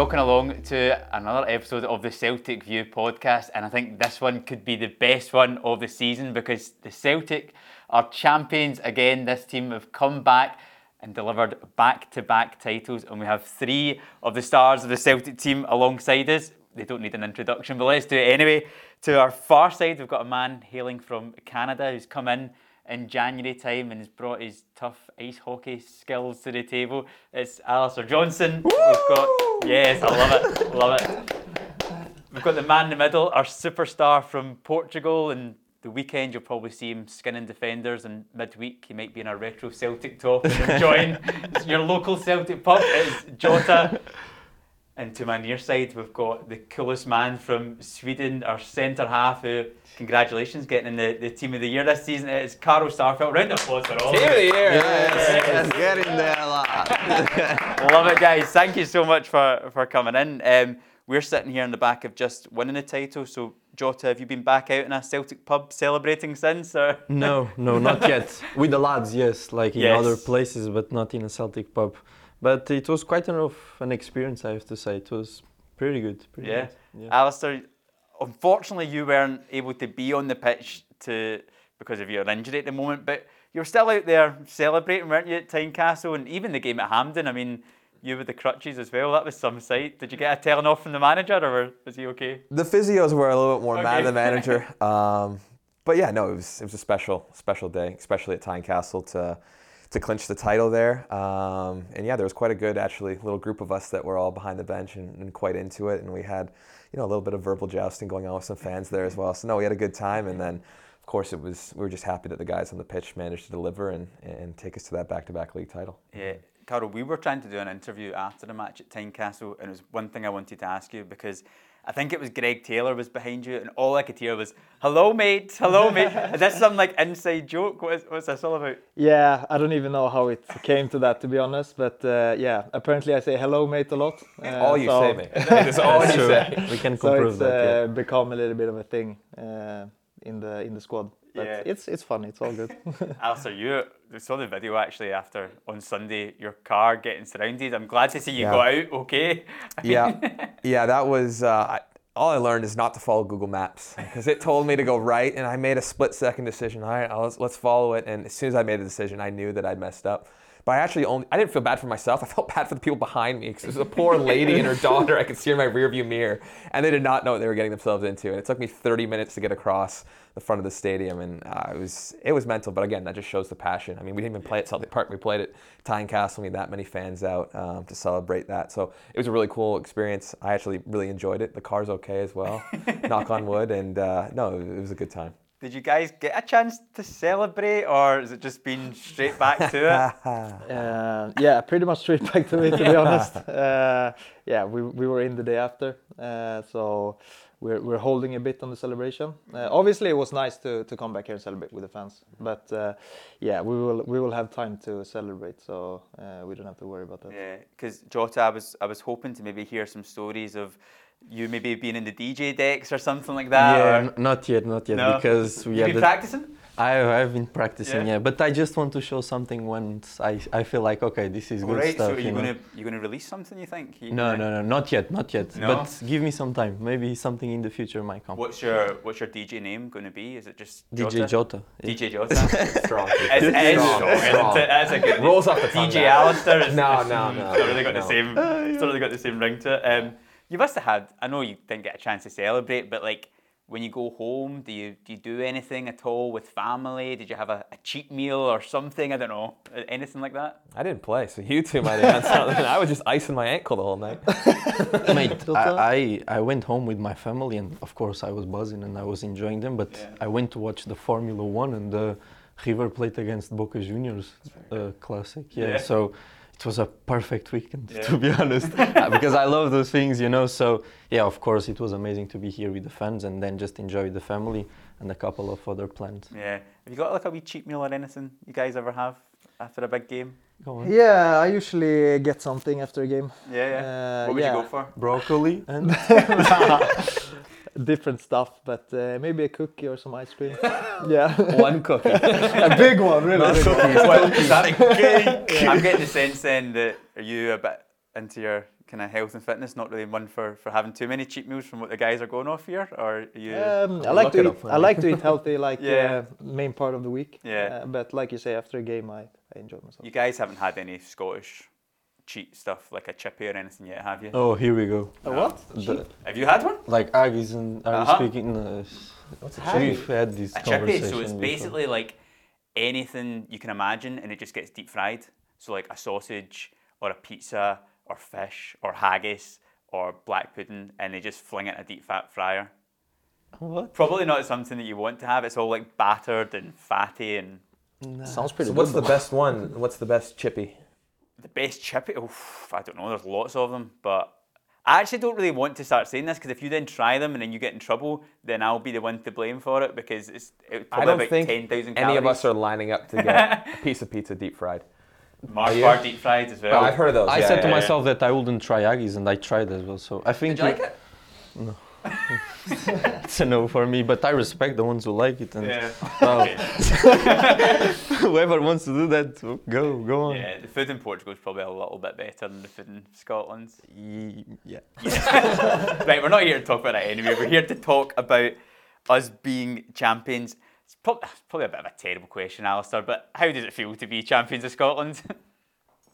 Welcome along to another episode of the Celtic View podcast. And I think this one could be the best one of the season because the Celtic are champions again. This team have come back and delivered back to back titles. And we have three of the stars of the Celtic team alongside us. They don't need an introduction, but let's do it anyway. To our far side, we've got a man hailing from Canada who's come in in January time and has brought his tough ice hockey skills to the table. It's Alistair Johnston. Woo! We've got yes, I love it, love it. We've got the man in the middle, our superstar from Portugal, and the weekend you'll probably see him skinning defenders, and midweek he might be in a retro Celtic top and enjoying your local Celtic pub. It's Jota. And to my near side, we've got the coolest man from Sweden, our centre half, who, congratulations, getting in the, the team of the year this season. It's Carl Starfelt. Round of applause for all Team of the year. Yes, yes, get in there, lad. Love it, guys. Thank you so much for, for coming in. Um, we're sitting here in the back of just winning a title. So, Jota, have you been back out in a Celtic pub celebrating since? Or? No, no, not yet. With the lads, yes, like in Yes. other places, but not in a Celtic pub. But it was quite enough an experience, I have to say. It was pretty good. Pretty Yeah. good. Alistair, unfortunately, you weren't able to be on the pitch to because of your injury at the moment, but you were still out there celebrating, weren't you, at Tynecastle and even the game at Hampden? I mean, you with the crutches as well. That was some sight. Did you get a telling off from the manager, or was he okay? The physios were a little bit more mad than the manager. Um, but yeah, no, it was it was a special special day, especially at Tynecastle to to clinch the title there. Um, and yeah, there was quite a good actually little group of us that were all behind the bench and, and quite into it. And we had you know a little bit of verbal jousting going on with some fans there as well. So no, we had a good time. And then of course it was we were just happy that the guys on the pitch managed to deliver and, and take us to that back to back league title. Yeah, Carol, we were trying to do an interview after the match at Tynecastle, and it was one thing I wanted to ask you because I think it was Greg Taylor was behind you, and all I could hear was "Hello, mate. Hello, mate." Is this some like inside joke? What is, what's this all about? Yeah, I don't even know how it came to that, to be honest. But uh, yeah, apparently I say hello, mate, a lot. Uh, all you so- say, mate. That's all you True. say. We can So prove it's that. yeah. uh, become a little bit of a thing uh, in the in the squad. But Yeah. it's it's fun. It's all good. Alistair, you we saw the video actually after on Sunday, your car getting surrounded. I'm glad to see you Yeah. got out okay. yeah, yeah, that was. Uh, I, all I learned is not to follow Google Maps because it told me to go right, and I made a split second decision. All right, let's, let's follow it. And as soon as I made the decision, I knew that I'd messed up. But I actually only I didn't feel bad for myself. I felt bad for the people behind me because there's a poor lady and her daughter I could see in my rearview mirror, and they did not know what they were getting themselves into. And it took me 30 minutes to get across the front of the stadium, and uh, it was it was mental. But again, that just shows the passion. I mean, we didn't even play at Celtic Park. We played at Tynecastle. We had that many fans out um, to celebrate that. So it was a really cool experience. I actually really enjoyed it. The car's okay as well. Knock on wood. And uh, no, it was a good time. Did you guys get a chance to celebrate, or has it just been straight back to it? uh, yeah, pretty much straight back to it, to be honest. Uh, yeah, we, we were in the day after, so we're, we're holding a bit on the celebration. Uh, obviously, it was nice to, to come back here and celebrate with the fans, but uh, yeah, we will we will have time to celebrate, so uh, we don't have to worry about that. Yeah, because Jota, I was I was hoping to maybe hear some stories of you maybe being in the DJ decks or something like that. yeah, or- n- not yet, not yet, No? because we you had been the- practicing? I, I've been practicing, Yeah? yeah. but I just want to show something once I, I feel like okay, this is All good right, stuff. so are you you know? gonna you're gonna release something? You think? You No, gonna- no, no, not yet, not yet. No? But give me some time. Maybe something in the future might come. What's your what's your DJ name going to be? Is it just DJ Jota. DJ Jota. Strong. It's, it is Strong, strong, isn't strong. it? That's a good Rolls off the tongue, DJ that. Alistair is No, is- no, no, It's not really got the no. same. It's not really got the same ring to it. Um, you must have had. I know you didn't get a chance to celebrate, but like when you go home, do you do you do anything at all with family? Did you have a, a cheat meal or something? I don't know, anything like that. I didn't play, so you two might have done something. I was just icing my ankle the whole night. Mate, I, I, I went home with my family and of course I was buzzing and I was enjoying them, but Yeah. I went to watch the Formula One and the River Plate against Boca Juniors uh, classic. Yeah, Yeah. so it was a perfect weekend Yeah. to be honest, Uh, because I love those things, you know. So yeah, of course it was amazing to be here with the fans and then just enjoy the family and a couple of other plans. Yeah. Have you got like a wee cheat meal or anything you guys ever have after a big game? Go on. Yeah, I usually get something after a game. Yeah, yeah. Uh, what would yeah. you go for? Broccoli and Different stuff, but uh, maybe a cookie or some ice cream. yeah, One cookie. a big one, really. Not big one. cookies. Well, is that a cake? I'm getting the sense then that are you a bit into your kind of health and fitness, not really one for, for having too many cheat meals from what the guys are going off here, or are you? Um, I like to eat, I like to eat healthy, like Yeah. uh, main part of the week. Yeah. Uh, but like you say, after a game, I, I enjoy myself. You guys haven't had any Scottish cheat stuff like a chippy or anything yet, have you? Oh, here we go. A what? The- Have you had one? like Aggies and are Uh-huh. speaking? Uh, What's a Haggis? we've had this A chippy, so it's before. basically like anything you can imagine, and it just gets deep fried. So like a sausage or a pizza or fish or haggis or black pudding, and they just fling it in a deep fat fryer. What? Probably not something that you want to have. It's all like battered and fatty and Sounds pretty So good. what's the best one? What's the best chippy? The best chippy. Oof, I don't know. There's lots of them, but I actually don't really want to start saying this because if you then try them and then you get in trouble, then I'll be the one to blame for it because it's, it's I don't about think ten thousand any of us are lining up to get a piece of pizza deep fried. Mars bar deep fried as well. Oh, I've heard of those. I yeah, said yeah, to yeah. myself that I wouldn't try Aggies, and I tried as well. So I think Did you like it? it's a no for me. But I respect the ones who like it, and Yeah. Oh. well, whoever wants to do that, go go on. Yeah, the food in Portugal is probably a little bit better than the food in Scotland. Ye- Yeah. right, we're not here to talk about that anyway. We're here to talk about us being champions. It's prob- probably a bit of a terrible question, Alistair, but how does it feel to be champions of Scotland?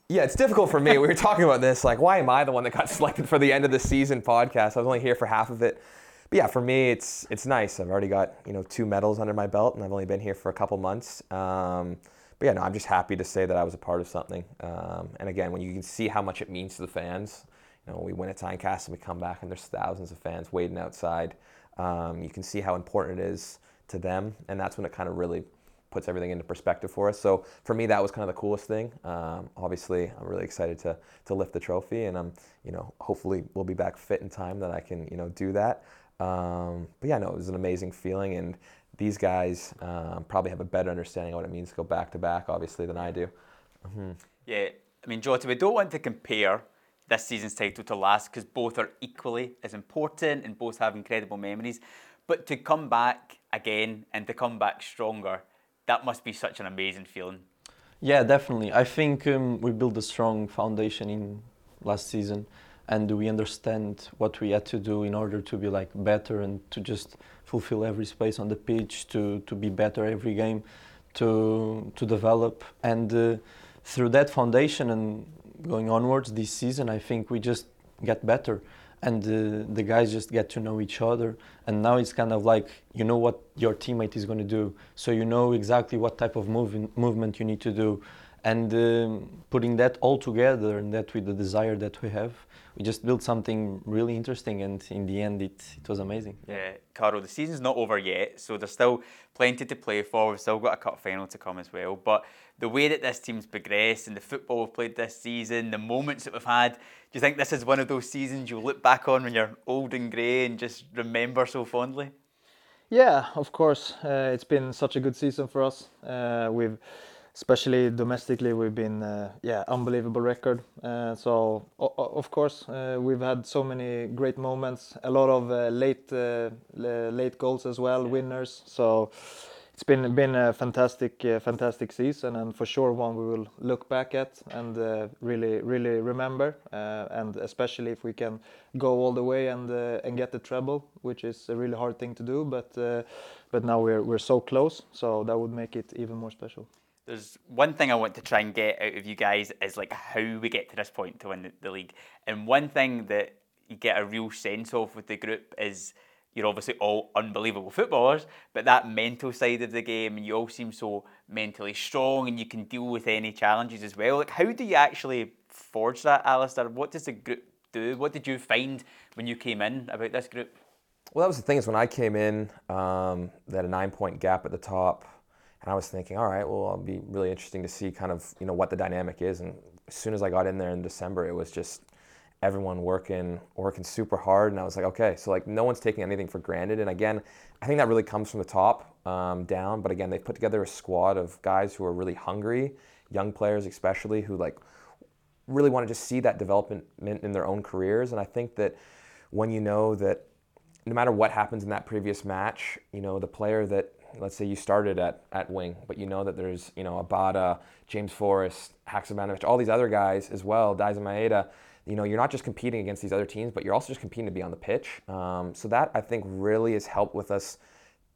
Yeah, it's difficult for me. We were talking about this, like, why am I the one that got selected for the end of the season podcast? I was only here for half of it. But yeah, for me, it's it's nice. I've already got you know two medals under my belt, and I've only been here for a couple months. Um, but yeah, no, I'm just happy to say that I was a part of something. Um, and again, when you can see how much it means to the fans, you know, we win at Tynecastle and we come back, and there's thousands of fans waiting outside. Um, you can see how important it is to them, and that's when it kind of really puts everything into perspective for us. So for me, that was kind of the coolest thing. Um, obviously, I'm really excited to to lift the trophy, and I'm you know hopefully we'll be back fit in time that I can you know do that. Um, but yeah, no, it was an amazing feeling, and these guys um, probably have a better understanding of what it means to go back to back, obviously, than I do. yeah, I mean, Jota, we don't want to compare this season's title to last because both are equally as important and both have incredible memories. But to come back again and to come back stronger, that must be such an amazing feeling. Yeah, definitely. I think um, we built a strong foundation in last season, and do we understand what we had to do in order to be like better and to just fulfill every space on the pitch, to to be better every game, to to develop. And uh, through that foundation and going onwards this season, I think we just get better. And uh, the guys just get to know each other, and now it's kind of like you know what your teammate is going to do, so you know exactly what type of moving, movement you need to do, and um, putting that all together and that with the desire that we have, we just built something really interesting, and in the end, it, it was amazing. Yeah, Carlo, the season's not over yet, so there's still plenty to play for. We've still got a cup final to come as well. But the way that this team's progressed and the football we've played this season, the moments that we've had, do you think this is one of those seasons you'll look back on when you're old and grey and just remember so fondly? Yeah, of course. Uh, it's been such a good season for us. Uh, we've, especially domestically, we've been uh, yeah unbelievable record. Uh, so o- of course uh, we've had so many great moments, a lot of uh, late uh, late goals as well, winners. So it's been been a fantastic uh, fantastic season, and for sure one we will look back at and uh, really really remember. Uh, and especially if we can go all the way and uh, and get the treble, which is a really hard thing to do, but uh, but now we're we're so close, so that would make it even more special. There's one thing I want to try and get out of you guys is like how we get to this point to win the, the league. And one thing that you get a real sense of with the group is you're obviously all unbelievable footballers, but that mental side of the game, and you all seem so mentally strong and you can deal with any challenges as well. Like, how do you actually forge that, Alistair? What does the group do? What did you find when you came in about this group? Well, that was the thing is when I came in, um, they had a nine point gap at the top, and I was thinking, all right, well, it'll be really interesting to see kind of you know what the dynamic is. And as soon as I got in there in December, it was just everyone working working super hard, and I was like, okay, so like no one's taking anything for granted. And again, I think that really comes from the top um, down. But again, they put together a squad of guys who are really hungry, young players especially, who like really want to just see that development in their own careers. And I think that when you know that no matter what happens in that previous match, you know, the player that, let's say you started at, at wing, but you know that there's, you know, Abada, James Forrest, Haksabanovic, all these other guys as well, Daizen Maeda, you know, you're not just competing against these other teams, but you're also just competing to be on the pitch. Um, so that I think really has helped with us,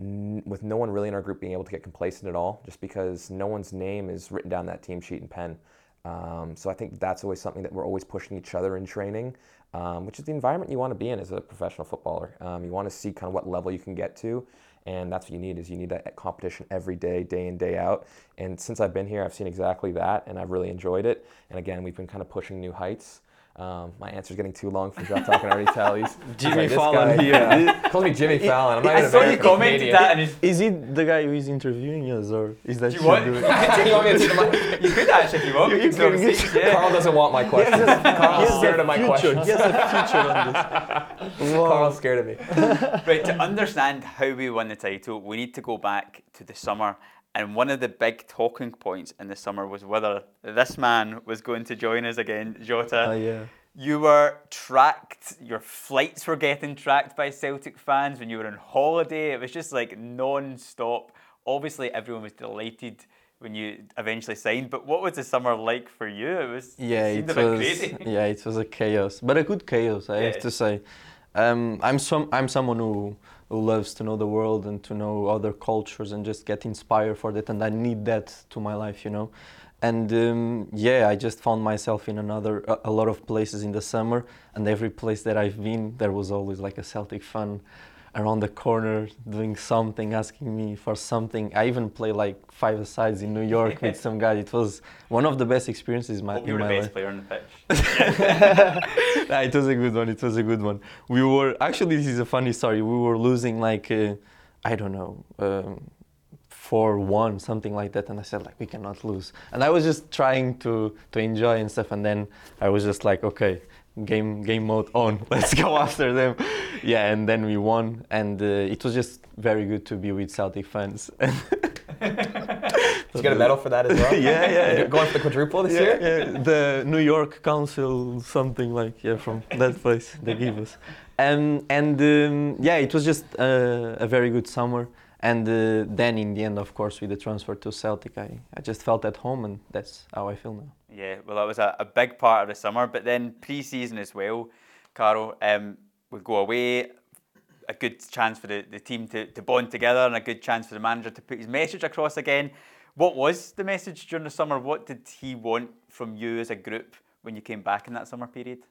n- with no one really in our group being able to get complacent at all, just because no one's name is written down that team sheet in pen. Um, so I think that's always something that we're always pushing each other in training, um, which is the environment you want to be in as a professional footballer. Um, you want to see kind of what level you can get to, and that's what you need is you need that competition every day, day in day out. And since I've been here, I've seen exactly that, and I've really enjoyed it. And again, we've been kind of pushing new heights. Um, my answer's getting too long for Jeff talking already tell. He's, Jimmy he's this Fallon guy, here. Yeah. Calls me Jimmy Fallon. I'm not I even saw you American commented Canadian. that, and Is he the guy who is interviewing us, or is that you want? doing? Do you want me to take the you could actually if you want. We You can throw can get- seats, yeah. Carl doesn't want my questions. Carl's scared of my future. questions. He has a future on this. Carl's scared of me. Right, to understand how we won the title, we need to go back to the summer. And one of the big talking points in the summer was whether this man was going to join us again, Jota. Ah, yeah. You were tracked, your flights were getting tracked by Celtic fans when you were on holiday. It was just like non stop. Obviously, everyone was delighted when you eventually signed, but what was the summer like for you? It was Yeah, it it was. crazy. Yeah, it was a chaos, but a good chaos. I Yeah. have to say. Um, I'm some. I'm someone who who loves to know the world and to know other cultures and just get inspired for that. And I need that to my life, you know. And um, yeah, I just found myself in another a, lot of places in the summer, and every place that I've been, there was always like a Celtic fan around the corner doing something, asking me for something. I even played like five sides in New York with some guy. It was one of the best experiences my, you in were the my best life. player on the pitch. Nah, it was a good one. It was a good one. We were actually this is a funny story. We were losing like uh, I don't know. Um, four one something like that and i said like we cannot lose and i was just trying to to enjoy and stuff and then i was just like okay game game mode on let's go after them yeah and then we won and uh, it was just very good to be with celtic fans Did you get a medal for that as well? Yeah, yeah, yeah. Going for the quadruple this yeah, year? yeah, the New York Council, something like yeah, from that place they give us, and and um, yeah, it was just uh, a very good summer. And uh, then in the end, of course, with the transfer to Celtic, I, I just felt at home, and that's how I feel now. Yeah, well, that was a, a big part of the summer. But then pre season as well, Carol, um, we go away. A good chance for the, the team to, to bond together and a good chance for the manager to put his message across again. What was the message during the summer? What did he want from you as a group when you came back in that summer period?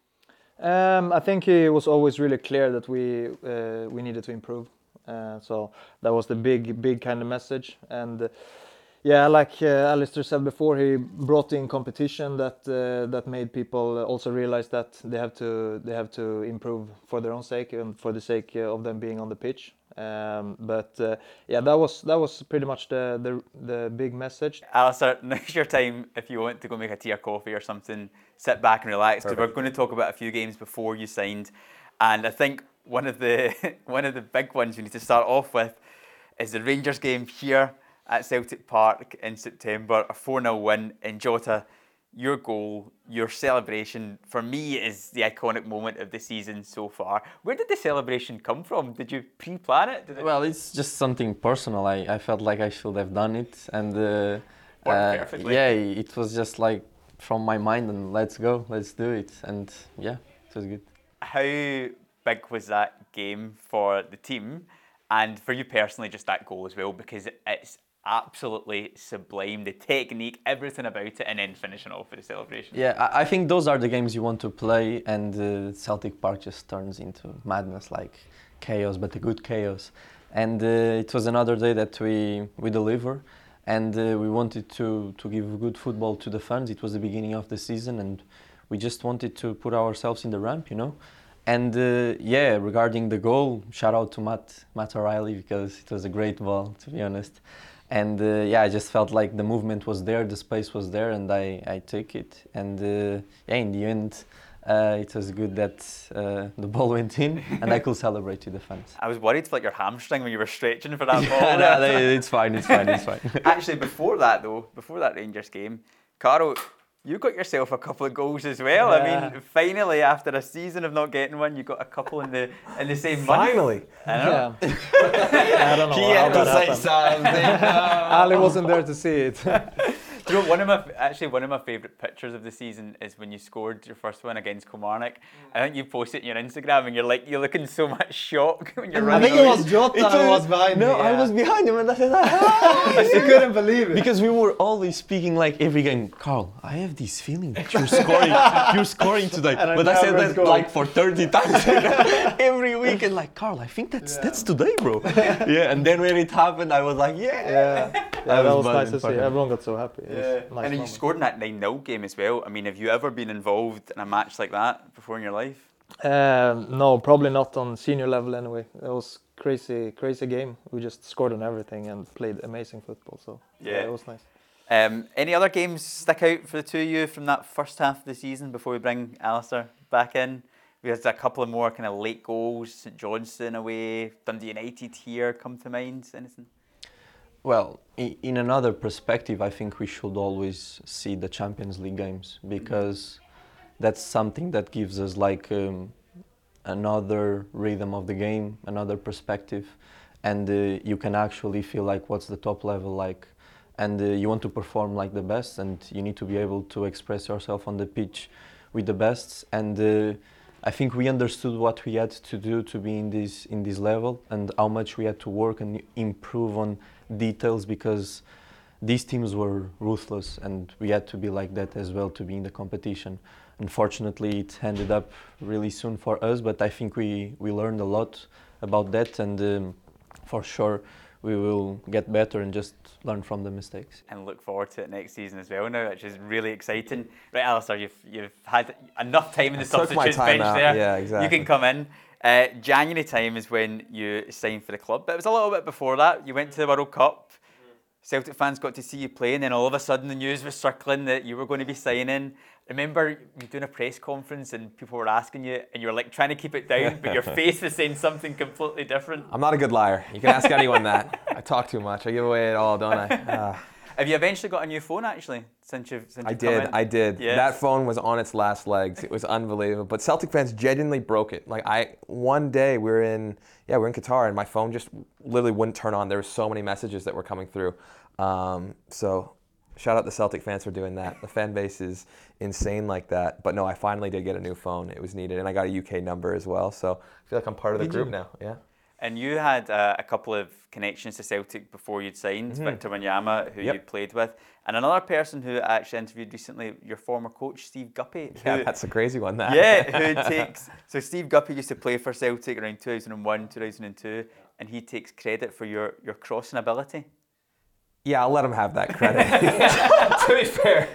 Um, I think it was always really clear that we uh, we needed to improve. Uh, so that was the big big kind of message. And uh, yeah, like uh, Alistair said before, he brought in competition that uh, that made people also realize that they have to they have to improve for their own sake and for the sake uh, of them being on the pitch. Um, but uh, yeah, that was that was pretty much the the, the big message. Alistair, now's your time if you want to go make a tea or coffee or something, sit back and relax because we're going to talk about a few games before you signed. And I think one of the one of the big ones we need to start off with is the Rangers game here at Celtic Park in September, a 4 0 win in Jota. Your goal, your celebration, for me, is the iconic moment of the season so far. Where did the celebration come from? Did you pre plan it? It Well, it's just something personal. I, I felt like I should have done it, and uh, perfectly. yeah, it was just like from my mind, and let's go, let's do it, and yeah, it was good. how big was that game for the team and for you personally just that goal as well because it's absolutely sublime the technique everything about it and then finishing off with the celebration Yeah, I, think those are the games you want to play, and uh, Celtic Park just turns into madness, like chaos, but a good chaos. And uh, it was another day that we we deliver, and uh, we wanted to to give good football to the fans. It was the beginning of the season, and we just wanted to put ourselves in the ramp, you know. And uh, yeah, regarding the goal, shout out to Matt Matt O'Riley because it was a great ball, to be honest. And uh, yeah, I just felt like the movement was there, the space was there, and I, I took it. And uh, yeah, in the end, uh, it was good that uh, the ball went in and I could celebrate to the fans. I was worried for like your hamstring when you were stretching for that ball Yeah, there. no, it's fine, it's fine, it's fine. actually before that though before that Rangers game Carl you got yourself a couple of goals as well I mean finally after a season of not getting one you got a couple in the in the same month Finally. I know. Yeah. I don't know how that happened. something. Eh? Ali wasn't there to see it. Do you know, one of my actually one of my favourite pictures of the season is when you scored your first one against Kilmarnock. I think you posted it on your Instagram and you're like you're looking so much shock when you're I running. think it was Jota who was behind no, me. I was behind him and I said, "Ah." you couldn't believe it. because we were always speaking like every game. Carl, I have this feeling that you're scoring, you're scoring today. And but I said that scored. like for 30 times every week, and like Carl, I think that's that's today, bro. yeah, and then when it happened, I was like, yeah. yeah, yeah, that was was nice to see. Everyone got so happy. It was Yeah. nice and you scored in that 9 0 game as well. I mean, have you ever been involved in a match like that before in your life? Um, no, probably not on senior level anyway. It was crazy, crazy game. We just scored on everything and played amazing football. So yeah, Yeah. it was nice. Um, any other games stick out for the two of you from that first half of the season before we bring Alistair back in? We had a couple of more kind of late goals, St Johnstone away, Dundee United here come to mind. Anything? Well, in another perspective, I think we should always see the Champions League games because that's something that gives us like um, another rhythm of the game, another perspective, and uh, you can actually feel like what's the top level like. And uh, you want to perform like the best, and you need to be able to express yourself on the pitch with the best. And uh, I think we understood what we had to do to be in this in this level, and how much we had to work and improve on details because these teams were ruthless, and we had to be like that as well to be in the competition. Unfortunately, it ended up really soon for us, but I think we, we learned a lot about that, and um, for sure we will get better and just learn from the mistakes. And look forward to it next season as well now, which is really exciting. Right, Alistair, you've, you've had enough time in the I took substitutes bench out, there. yeah, exactly. You can come in. Uh, January time is when you signed for the club, but it was a little bit before that. You went to the World Cup. Celtic fans got to see you play, and then all of a sudden the news was circling that you were going to be signing. Remember you're doing a press conference and people were asking you, and you were like trying to keep it down, but your face was saying something completely different. I'm not a good liar. You can ask anyone that. I talk too much. I give away it all, don't I? Ah. Have you eventually got a new phone actually since you've since I you've did. I did. Yeah. That phone was on its last legs. It was unbelievable. But Celtic fans genuinely broke it. Like I, one day we were in, yeah, we are in Qatar, and my phone just literally wouldn't turn on. There were so many messages that were coming through. Um, so, shout out the Celtic fans for doing that. The fan base is insane like that. But no, I finally did get a new phone. It was needed, and I got a UK number as well. So I feel like I'm part of the Did group you? now. Yeah. And you had uh, a couple of connections to Celtic before you'd signed, Victor Wanyama, who Mm-hmm. Yep. you played with, and another person who I actually interviewed recently, your former coach, Steve Guppy. Yeah, who- that's a crazy one. That. yeah, who takes so Steve Guppy used to play for Celtic around 2001, 2002, and he takes credit for your your crossing ability. Yeah, I'll let him have that credit. to be fair,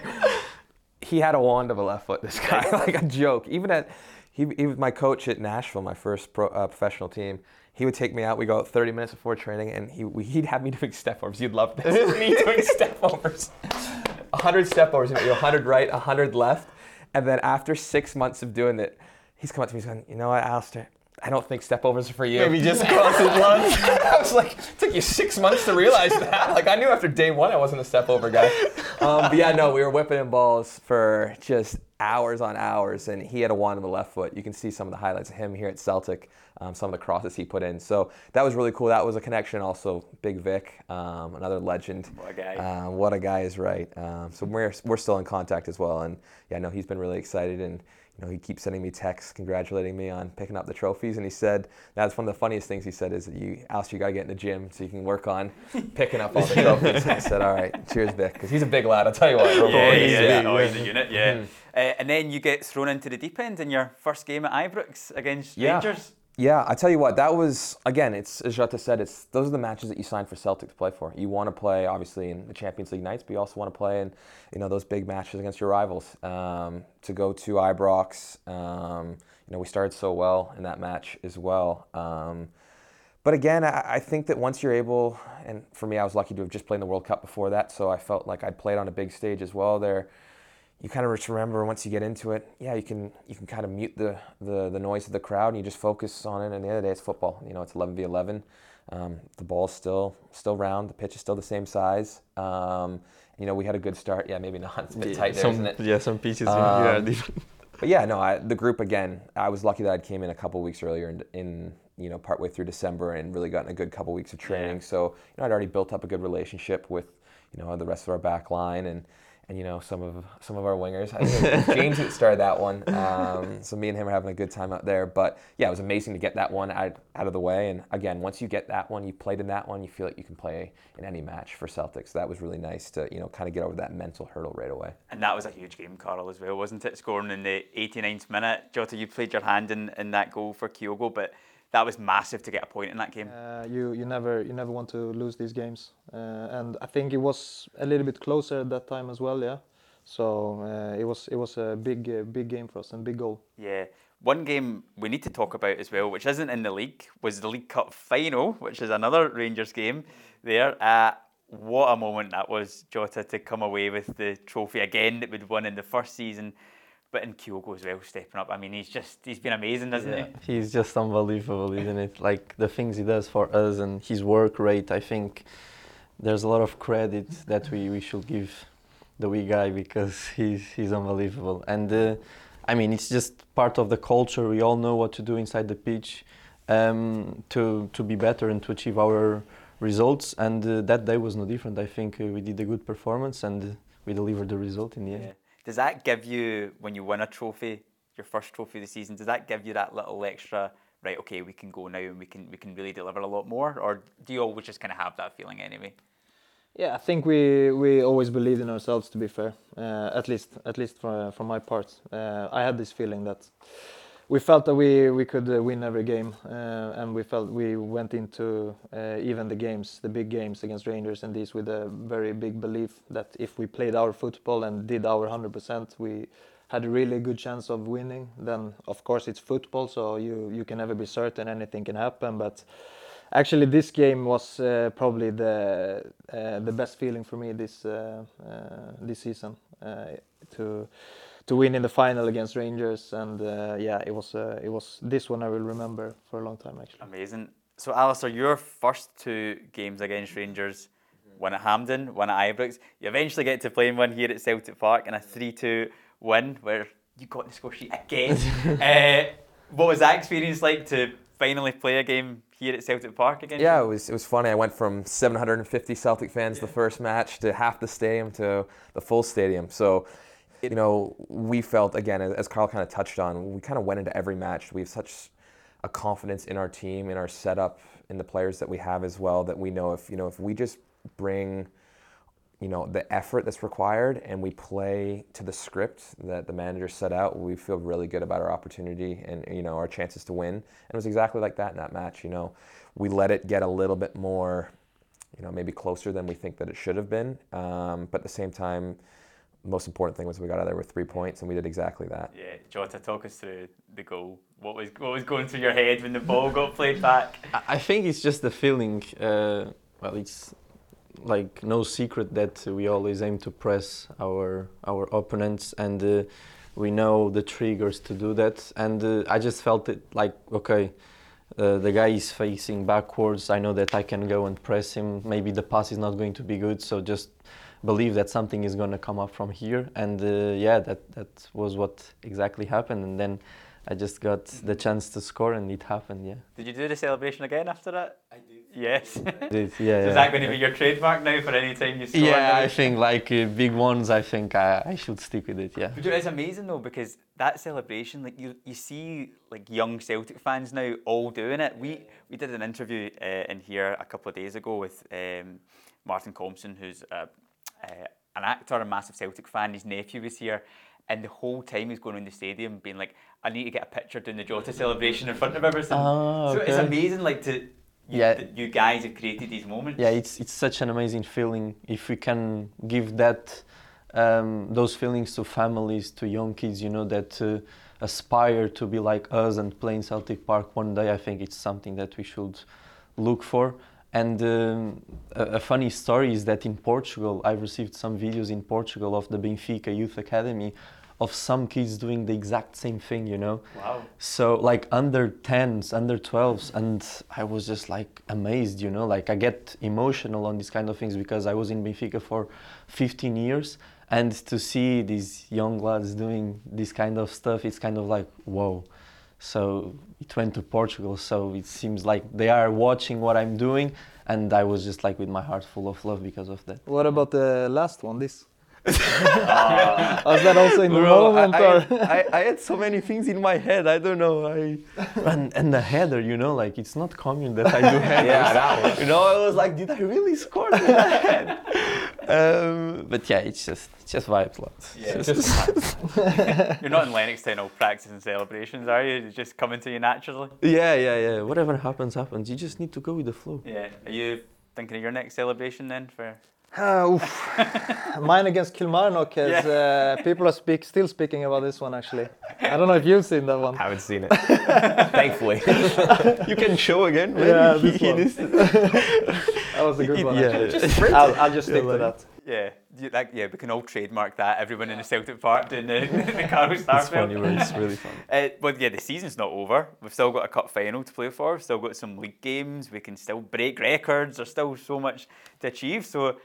he had a wand of a left foot. This guy, like a joke. Even at he, he was my coach at Nashville, my first pro, uh, professional team. He would take me out. We go out 30 minutes before training, and he we, he'd have me doing step overs. You'd love this. This is me doing step overs. 100 step overs. You know, 100 right, 100 left, and then after six months of doing it, he's come up to me and going, "You know what, Alistair? I don't think step overs are for you." Maybe just cross it once. I was like, it took you six months to realize that. Like, I knew after day one I wasn't a step over guy. Um, but yeah, no, we were whipping in balls for just hours on hours, and he had a wand on the left foot. You can see some of the highlights of him here at Celtic, um, some of the crosses he put in. So that was really cool. That was a connection. Also, Big Vic, um, another legend. What a guy. Um, what a guy is right. Um, so we're, we're still in contact as well. And yeah, no, he's been really excited. And you know, he keeps sending me texts congratulating me on picking up the trophies. And he said, that's one of the funniest things he said is, that you, Alistair, you got to get in the gym so you can work on picking up all the trophies. I said, all right, cheers, Vic. Because he's a big lad, I'll tell you what. Yeah, yeah, he's yeah. big. Oh, he's a unit, yeah. Uh, and then you get thrown into the deep end in your first game at Ibrox against Yeah. Rangers. Yeah, I tell you what, that was again. It's as Jota said. It's those are the matches that you signed for Celtic to play for. You want to play obviously in the Champions League nights, but you also want to play in you know those big matches against your rivals. Um, to go to Ibrox, um, you know we started so well in that match as well. Um, but again, I, I think that once you're able, and for me, I was lucky to have just played in the World Cup before that, so I felt like I'd played on a big stage as well there you kind of just remember once you get into it, yeah, you can you can kind of mute the, the, the noise of the crowd and you just focus on it. And the other day, it's football. You know, it's 11 v 11. Um, the ball's still still round. The pitch is still the same size. Um, you know, we had a good start. Yeah, maybe not. It's a bit tight there, some, isn't it? Yeah, some pieces. Um, yeah, different. But yeah, no, I, the group again. I was lucky that I came in a couple weeks earlier in, in you know partway through December and really gotten a good couple weeks of training. So you know, I'd already built up a good relationship with you know the rest of our back line and and you know some of some of our wingers. I think James started that one. Um, so me and him are having a good time out there. But yeah, it was amazing to get that one out, out of the way. And again, once you get that one, you played in that one, you feel like you can play in any match for Celtics. So that was really nice to you know kind of get over that mental hurdle right away. And that was a huge game, Carl, as well, wasn't it? Scoring in the 89th minute. Jota, you played your hand in, in that goal for Kyogo, but that was massive to get a point in that game. Uh, you you never you never want to lose these games, uh, and I think it was a little bit closer at that time as well. Yeah, so uh, it was it was a big uh, big game for us and big goal. Yeah. One game we need to talk about as well, which isn't in the league, was the League Cup final, which is another Rangers game. There, uh, what a moment that was, Jota, to come away with the trophy again that we'd won in the first season. But in Kyogo as well, stepping up. I mean, he's just he's been amazing, hasn't yeah. he? He's just unbelievable, isn't it? Like the things he does for us and his work rate. I think there's a lot of credit that we, we should give the wee guy because he's he's unbelievable. And uh, I mean, it's just part of the culture. We all know what to do inside the pitch um, to to be better and to achieve our results. And uh, that day was no different. I think uh, we did a good performance and we delivered the result in the end. Yeah. Does that give you, when you win a trophy, your first trophy of the season, does that give you that little extra, right, okay, we can go now and we can, we can really deliver a lot more? Or do you always just kind of have that feeling anyway? Yeah, I think we, we always believed in ourselves. To be fair, uh, at least at least from from my part, uh, I had this feeling that we felt that we we could uh, win every game, uh, and we felt we went into uh, even the games, the big games against Rangers and these with a very big belief that if we played our football and did our 100%, we had a really good chance of winning. Then of course it's football, so you you can never be certain anything can happen, but. Actually, this game was uh, probably the the best feeling for me this this season. to to win in the final against Rangers, and uh, yeah, it was uh, it was this one I will remember for a long time actually. Amazing. So, Alistair, your first two games against Rangers, one at Hampden, one at Ibrox. You eventually get to play in one here at Celtic Park in a three-two win where you got the score sheet again. uh, what was that experience like to finally play a game here at Celtic Park again? Yeah, it was it was funny. I went from 750 Celtic fans yeah. the first match to half the stadium to the full stadium. So you know, we felt again, as Carl kind of touched on, we kind of went into every match. We have such a confidence in our team, in our setup, in the players that we have as well. That we know if you know if we just bring, you know, the effort that's required and we play to the script that the manager set out, we feel really good about our opportunity and you know our chances to win. And it was exactly like that in that match. You know, we let it get a little bit more, you know, maybe closer than we think that it should have been, um, but at the same time most important thing was we got out there with three points, and we did exactly that. Yeah, Jota, talk us through the goal. What was what was going through your head when the ball got played back? I think it's just the feeling. Uh, well, it's like no secret that we always aim to press our our opponents, and uh, we know the triggers to do that. And uh, I just felt it like okay. Uh, the guy is facing backwards. I know that I can go and press him. Maybe the pass is not going to be good, so just believe that something is going to come up from here. And uh, yeah that that was what exactly happened. And then I just got the chance to score and it happened yeah. Did you do the celebration again after that? I did. Yes. I did, yeah, so is that going to be your trademark now for any time you score? Yeah I think like uh, big ones I think I, I should stick with it yeah. But it's amazing though because that celebration like you you see like young Celtic fans now all doing it. We we did an interview uh, in here a couple of days ago with um, Martin Compston who's a uh, an actor, a massive Celtic fan. His nephew was here, and the whole time he's going around the stadium, being like, "I need to get a picture doing the Jota celebration in front of everything." Oh, okay. So it's amazing, like to. You, yeah, you guys have created these moments. Yeah, it's it's such an amazing feeling if we can give that um, those feelings to families, to young kids, you know, that uh, aspire to be like us and play in Celtic Park one day. I think it's something that we should look for. And um, a, a, funny story is that in Portugal, I've received some videos in Portugal of the Benfica Youth Academy of some kids doing the exact same thing, you know? Wow. So, like under 10s, under 12s, and I was just like amazed, you know? Like, I get emotional on these kind of things because I was in Benfica for 15 years, and to see these young lads doing this kind of stuff, it's kind of like, whoa. So it went to Portugal. So it seems like they are watching what I'm doing, and I was just like with my heart full of love because of that. What about the last one? This. Was that also in the Bro, moment, I, or? I, I, I had so many things in my head. I don't know. I and and the header, you know, like it's not common that I do headers. Yeah, that one. You know, I was like, did I really score that? Um, but yeah, it's just it's just vibes, lads. Yeah. It's just- You're not in Lennoxtown all practice and celebrations, are you? It's just coming to you naturally. yeah, yeah, yeah. Whatever happens, happens. You just need to go with the flow. Yeah. Are you thinking of your next celebration then for Uh. Mine against Kilmarnock, as uh, people are speak, still speaking about this one actually. I don't know if you've seen that one. I haven't seen it. Thankfully. You can show again. Maybe Yeah, he- this he one. needs to- That was a good one. Yeah. actually. I'll, I'll just stick Yeah, to like- that. Yeah, you, like yeah, we can all trademark that. Everyone in the Celtic Park doing the, the Carlo Starfelt. It's funny, but it's really fun. Uh, but yeah, the season's not over. We've still got a cup final to play for. We've still got some league games. We can still break records. There's still so much to achieve. So,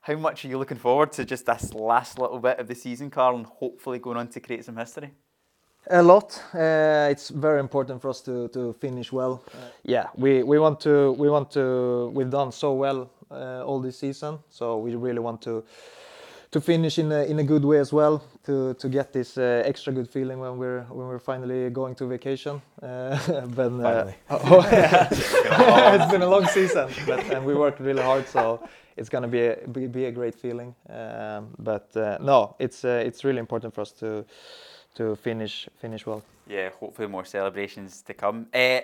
how much are you looking forward to just this last little bit of the season, Carl, and hopefully going on to create some history? A lot. Uh, it's very important for us to, to finish well. yeah, we, we want to we want to we've done so well uh, all this season, so we really want to to finish in a, in a good way as well to, to get this uh, extra good feeling when we're when we're finally going to vacation. Uh, when, uh, Finally. oh, yeah. it's been a long season, but and we worked really hard, so it's gonna be a be, be a great feeling. Um, but uh, no, it's uh, it's really important for us to to finish finish well. Yeah, hopefully more celebrations to come. Uh,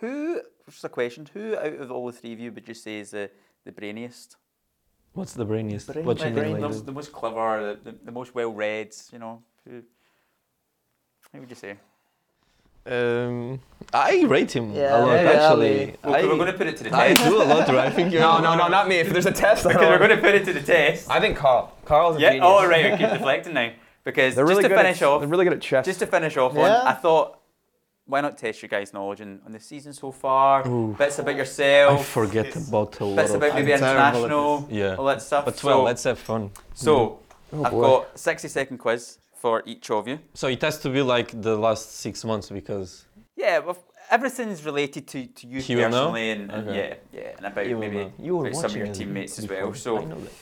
who, just a question, who out of all the three of you would you say is the, the brainiest? What's the brainiest? Brain- what you Like, mean the, most- the most clever, the, the, the most well read, you know? Who, who would you say? Um, I rate him Yeah, a lot maybe actually. Well, I, we're going to put it to the I test. do a lot, right? I think you're No, no, no, not me. If there's a test, I Because we're going to put it to the test. I think Carl. Carl's a Yeah. genius. Oh, right. We keep deflecting now because They're just really to good finish at, off, They're really good at chess. just to finish off on, I thought, why not test your guys' knowledge on, on the season so far? Ooh. Bits about yourself. I forget about a lot Bits about maybe I'm terrible at international. Yeah. All that stuff. But well, so, let's have fun. so mm. Oh, I've boy. got a 60 second quiz for each of you. So it has to be like the last six months because Yeah, well, everything's related to, to you He personally, and, and Okay. yeah, yeah, and about you maybe you were about some of your teammates as well. So I know that.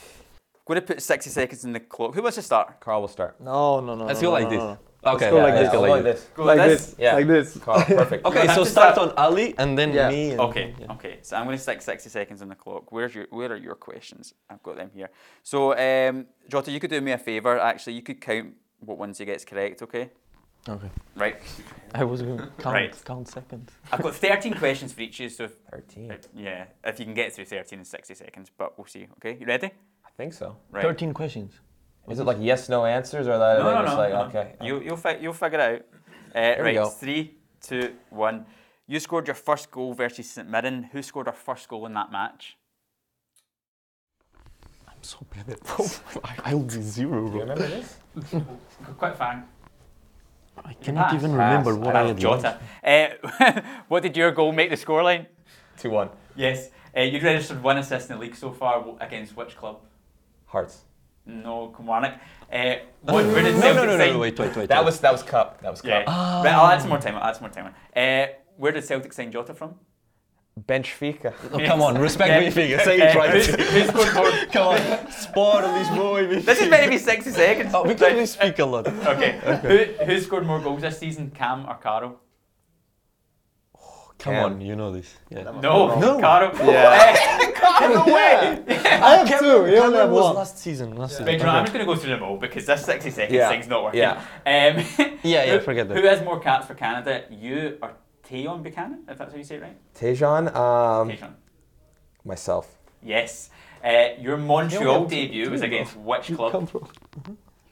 Going to put 60 seconds in the clock. Who wants to start? Carl will start. No, no, no. Let's no, go no, like no, this. Okay, go yeah, like let's this. go like this. Go Like this. Yeah. Like this. Carl, perfect. Okay, so start start- on Ali and then Yeah. me. And Okay, yeah. okay. So I'm going to stick 60 seconds on the clock. Where's your Where are your questions? I've got them here. So, um, Jota, you could do me a favour. Actually, you could count what ones he gets correct. Okay. Okay. Right. I was going to count, Right. count seconds. I've got 13 questions for each of you. So, 13. Yeah, if you can get through 13 in 60 seconds, but we'll see. Okay, you ready? Think so. Right. 13 questions. Is it like yes, no answers, or that? No, no, just no. like no. okay? You, you'll, fi- you'll figure it out. Uh, we right, go. three, two, one. You scored your first goal versus St Mirren. Who scored our first goal in that match? I'm so bad at this. I- I'll be zero, Do you remember this? Quite fan. I cannot even Pass. remember what I Pass. had Jota. Uh, what did your goal make the scoreline? Two one. Yes. Uh, you registered one assist in the league so far. Against which club? Hearts. No, Kilmarnock. Uh, what, where did No, Celtic no, no, sign? no, wait, wait, wait. That wait. was that was cup. That was cup. Yeah. Right, I'll add some more time. I'll add some more time. Uh, where did Celtic sign Jota from? Benfica. Oh, come on, respect Yeah. me, figure. Say it right. who's- who's scored more? come on, spot on this boy. This is meant to be 60 seconds. Oh, we can really speak a lot. Okay. Who, who scored more goals this season, Cam or Caro? Come Cam. on, you know this. Yeah. No, No. Caro. Yeah. Caro, no way. I have two. You only Cameron have was one. last season. Last season. Right, Okay. I'm just going to go through them all because this 60 seconds Yeah. thing's not working. Yeah. Um, Yeah, yeah, who- forget that. Who has more cats for Canada, you or Tayon Buchanan, if that's how you say it right? Tejan. Um, Tayon. myself. Yes. Uh, your Montreal debut was against which club? Come from.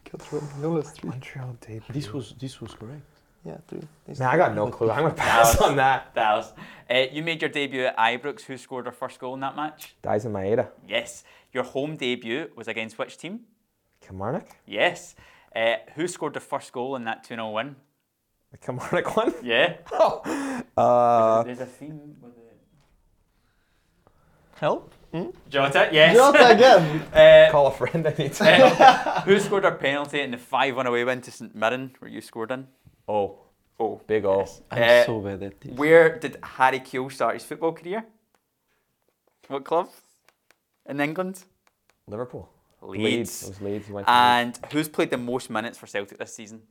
Come from. You only. Montreal debut. This was this was correct. Yeah, three. These Man, I got no clue. I'm gonna pass Dallas. on that. Dallas. Uh, you made your debut at Ibrox. Who scored our first goal in that match? Daizen Maeda. Yes. Your home debut was against which team? Kilmarnock. Yes. Uh, who scored the first goal in that 2 0 win? The Kilmarnock one. Yeah. Oh. Uh, There's a theme with it. Help? Jota, yes. Jota again. Uh, call a friend. I need to. uh, who scored our penalty in the 5 1 away win to St Mirren, where you scored in? Oh, Oh. big O. I'm Uh, so bad at this. Where did Harry Kewell start his football career? What club? In England? Liverpool. Leeds. It was Leeds. He went to Leeds. And who's played the most minutes for Celtic this season?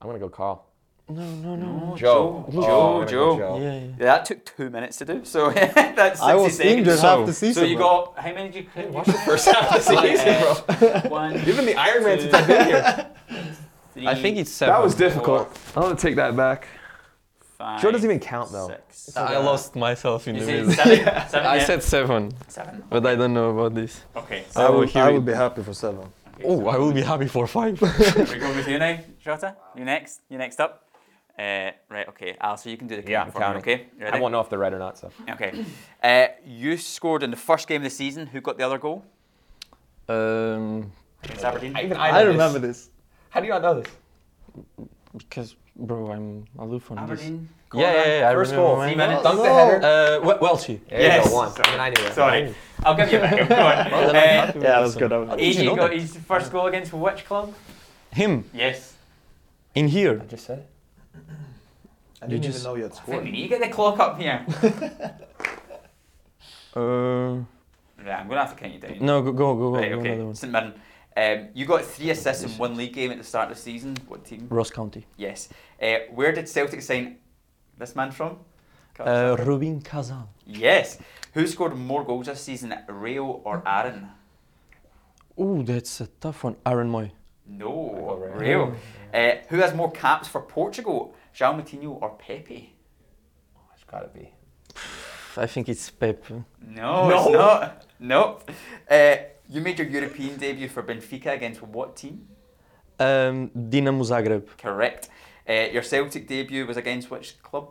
I'm gonna go Carl. No, no, no. Joe. Oh, Joe. I'm Joe. Yeah, yeah. Yeah, that took two minutes to do. So that's 60 I was seconds. injured So- half the season. So you got how many did you play? Watch the first half of the season, bro. One. You've the Iron Man since I've been here. Three, I think it's seven. That was difficult. I'm gonna take that back. five, Joe doesn't even count though. Six. I lost myself in You the said middle. seven. seven I yeah? said seven, seven. but I don't know about this. Okay. I So would, hear I it. would be happy for seven. Oh, I will be happy for five. we go with you now, Jota. You next. You next up. Uh, right. Okay. Al, so you can do the Yeah, count I'm for me. counting. Okay. You ready? I won't know if they're right or not. So Okay. Uh, you scored in the first game of the season. Who got the other goal? um, Against Aberdeen. even I, remember this. How do you not know this? because bro, I'm aloof on this. Aberdeen. Yeah, yeah, yeah. I First remember goal. man. Three minutes. Dunk the header. Uh, Wel- Welchie. There Yes. you go. One. I mean, I knew it. Sorry. I'll give you a bit. Go on. Well, Uh, happy with Yeah, this that's good. one. that was- Did AJ got his first goal against which club? Him Yes. in here. I just said it. I didn't just- even know you had I think scored. we need to get the clock up here. Uh, right, I'm gonna have to count you down. no, go go go, go Right, another okay. one. St Mirren. Um, you got three assists in one league game at the start of the season. What team? Ross County. Yes. Uh, where did Celtic sign this man from? Uh, Rubin Kazan. yes. Who scored more goals this season, Reo or Aaron? Oh, that's a tough one. Aaron Mooy. No, Reo. Reo. Uh, who has more caps for Portugal, João Moutinho or Pepe? Oh, it's gotta be. I think it's Pep. No, it's not. No. Uh, you made your European debut for Benfica against what team? Um, Dinamo Zagreb. Correct. Uh, your Celtic debut was against which club?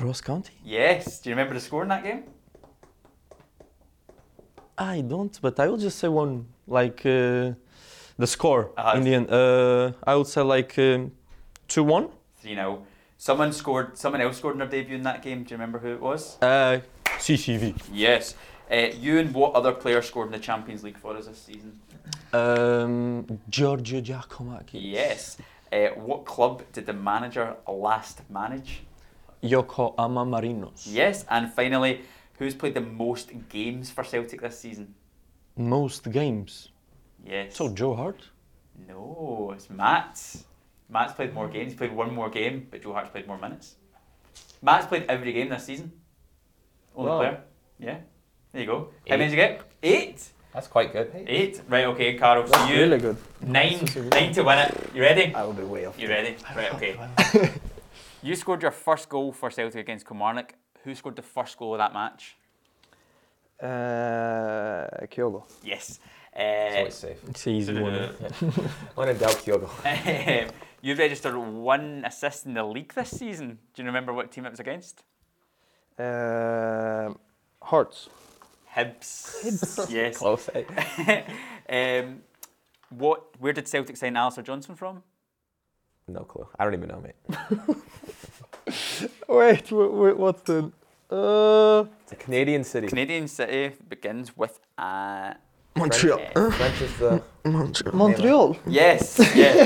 Ross County? Yes. Do you remember the score in that game? I don't, but I will just say one. Like uh, the score Uh-huh. in the end. Uh, I would say like um, 2 1. 3 0. Someone scored. Someone else scored in their debut in that game. Do you remember who it was? Uh, CCV. Yes. Uh, you and what other player scored in the Champions League for us this season? Um, Giorgio Giakoumakis. Yes. Uh, what club did the manager last manage? Yokohama Marinos. Yes. And finally, who's played the most games for Celtic this season? Most games. Yes. So Joe Hart? No, it's Matt. Matt's played more games. He played one more game, but Joe Hart's played more minutes. Matt's played every game this season. Only Wow. player. Yeah. There you go. How Eight. many did you get? Eight. That's quite good. Eight. Right. Okay, Carl. So That's you really good. nine. Nine to win it. You ready? I will be way off. You ready? Right. Okay. you scored your first goal for Celtic against Kilmarnock. Who scored the first goal of that match? Uh, Kyogo. Yes. It's Uh, always safe. It's an easy one. When in doubt, Kyogo. You've registered one assist in the league this season. Do you remember what team it was against? Um Hearts. Hibs. yes. Close. eh? um, what? Where did Celtic sign Alistair Johnston from? No clue. I don't even know, mate. Wait, wait, wait what's the? Uh, It's a Canadian city. Canadian city begins with a. Montreal. Uh, French is the. Montreal. yes. Yeah.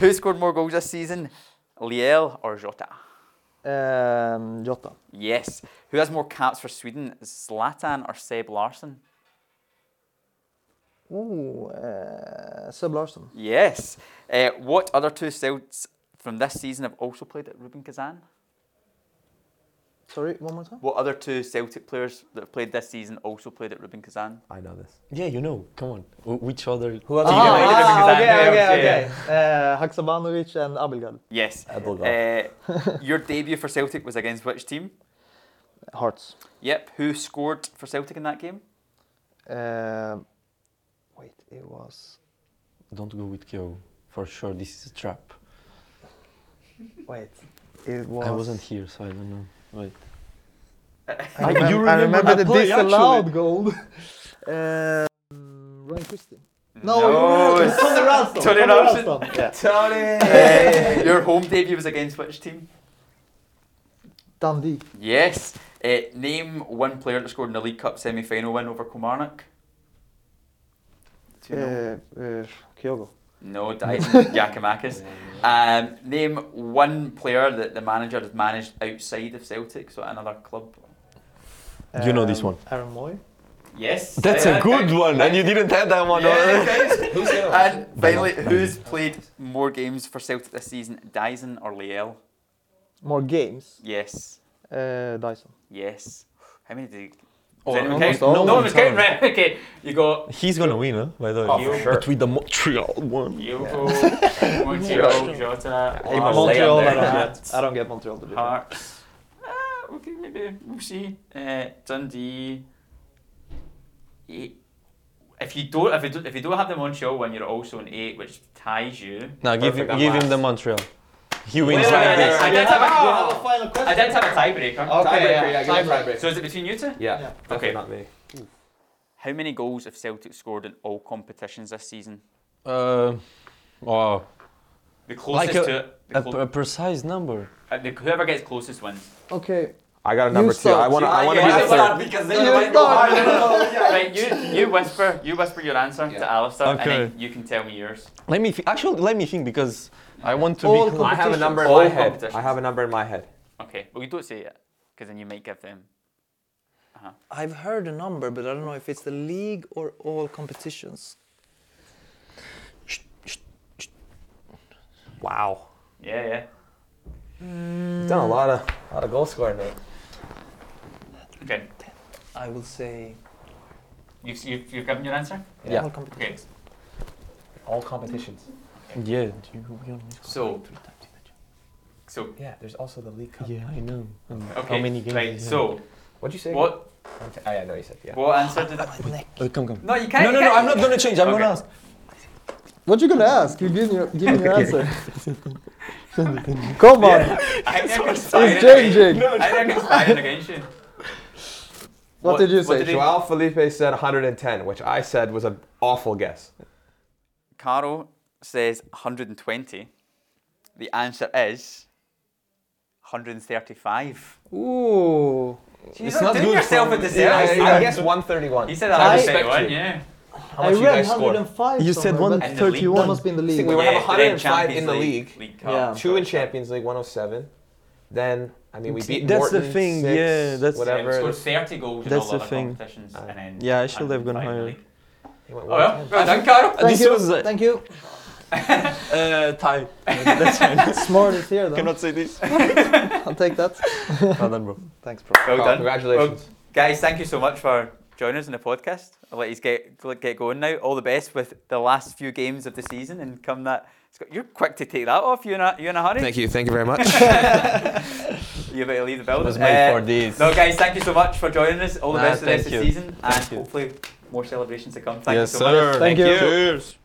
Who scored more goals this season? Liel or Jota? Um, Jota. Yes. Who has more caps for Sweden? Zlatan or Seb Larsson? Ooh, uh, Seb Larsson. Yes. Uh, what other two Celts from this season have also played at Rubin Kazan? Sorry, one more time. What other two Celtic players that have played this season also played at Rubin Kazan? I know this. Yeah, you know. Come on. Wh- Which other? Who else? Ah, you know? ah, okay, okay, okay, okay, okay. Uh, Haksabanovic and Abildgaard. Yes. Abildgaard. Uh, your debut for Celtic was against which team? Hearts. Yep. Who scored for Celtic in that game? Um, wait, it was. Don't go with Kyo. For sure, this is a trap. Wait, it was. I wasn't here, so I don't know. Wait. I Ah, remember, you I remember remember the that play, disallowed actually. goal. um, Ryan Christie. No, No, it's- it's Tony Ralston. Tony Ralston. Yeah. Tony! Uh, your home debut was against which team? Dundee. Yes. Uh, name one player that scored in the League Cup semi-final win over Kilmarnock. Do you know? Uh, uh, Kyogo. No, Daizen Giakoumakis. Um, name one player that the manager has managed outside of Celtic, so at another club. You know this Um, one. Aaron Mooy. Yes. That's Yeah, a good okay. one, and you didn't have that one. Yeah, guys. Who's and finally, who's played more games for Celtic this season, Daizen or Liel? More games. Yes. Uh, Daizen. Yes. How many did you... Oh, Does anyone almost No of one was them. counting. Okay, you got He's gonna win, huh? By the way. Oh, for sure. But with the Montreal one. Yoho, Montreal, Jota, Hey, Montreal, I there, don't get. I don't get Montreal to do that. Hearts. Uh, okay, maybe we'll see. Uh, Dundee. Eight. If you don't, if you don't, if you don't have the Montreal one, you're also in eight, which ties you. Now give him, I'm give him the Montreal. He wins Wait, like wait, wait, this. I did have a, a final I did have a tiebreaker. Okay, Tiebreaker, yeah, yeah, tiebreaker. tiebreaker. So is it between you two? Yeah, Yeah. Okay. not me. How many goals have Celtic scored in all competitions this season? Uh, wow. The closest Like a- to it. The A, a precise number. uh, the, whoever gets closest wins. Okay. I got a number two. I want to. I You- want to you be the start third. because You start. right, you you whisper you whisper your answer to Yeah. Alistair, and then you can tell me yours. Let me thi- actually let me think because I want to All be. cl- I have a number in All my head. I have a number in my head. Okay, well you don't say it, because then you might give them. uh-huh. I've heard a number, but I don't know if it's the league or all competitions. Wow. Yeah, yeah. He's done a lot of lot of goal scoring. Mate. Okay, I will say you've you've, you've given your answer. Yeah. all Okay, competitions. All competitions. Yeah. do you- we only So- three times in the champ- so Yeah, there's also the League Cup. Yeah, I know. And okay, How many games? right. is it? So What'd you say? what Oh yeah, no, you said yeah. what answer did? My neck. Uh, come, come. No, you can't. No, no, you no. can't. I'm not gonna change. I'm Okay. gonna ask. What you gonna ask? You give me your, give me your answer. Come on. I think they're It's changing. I think they're conspiring against you. What did you say? did he- Joao Filipe said 110, which I said was an awful guess. Caro says 120. The answer is 135. Ooh. It's not doing good yourself for- a Yeah, disservice. I guess 131. He said I- 131, yeah. How much I you read guys scored? 105. You said somewhere, but In the league. 131. That must be in the league. think we were- yeah, have 105 in the League, league. Cup. Yeah. Two in Champions League, 107. Then I mean we See, beat that's the thing, six, yeah, that's- Yeah, whatever. scored 30 goals in That's all the thing. competitions. Uh, and then Yeah, I should have gone 105 in the higher. league. He went Oh, yeah. 110. Well done, Caro. Thank This you. was, uh, Thank you. Uh, tie. That's fine. Smart is here, though. Cannot say this. I'll take that. well done, bro. Thanks, bro. Well Oh, done. congratulations. Guys, thank you so much for joining us in the podcast. I'll let you get get going now. All the best with the last few games of the season, and come that. You're quick to take that off. You in a you in a hurry? Thank you. Thank you very much. You better leave the building. was made Uh, for this. No, guys, thank you so much for joining us. All the Nah, best for the rest of the you. season, and you. hopefully more celebrations to come. Thank yes, you so much. sir. Thank you. Cheers.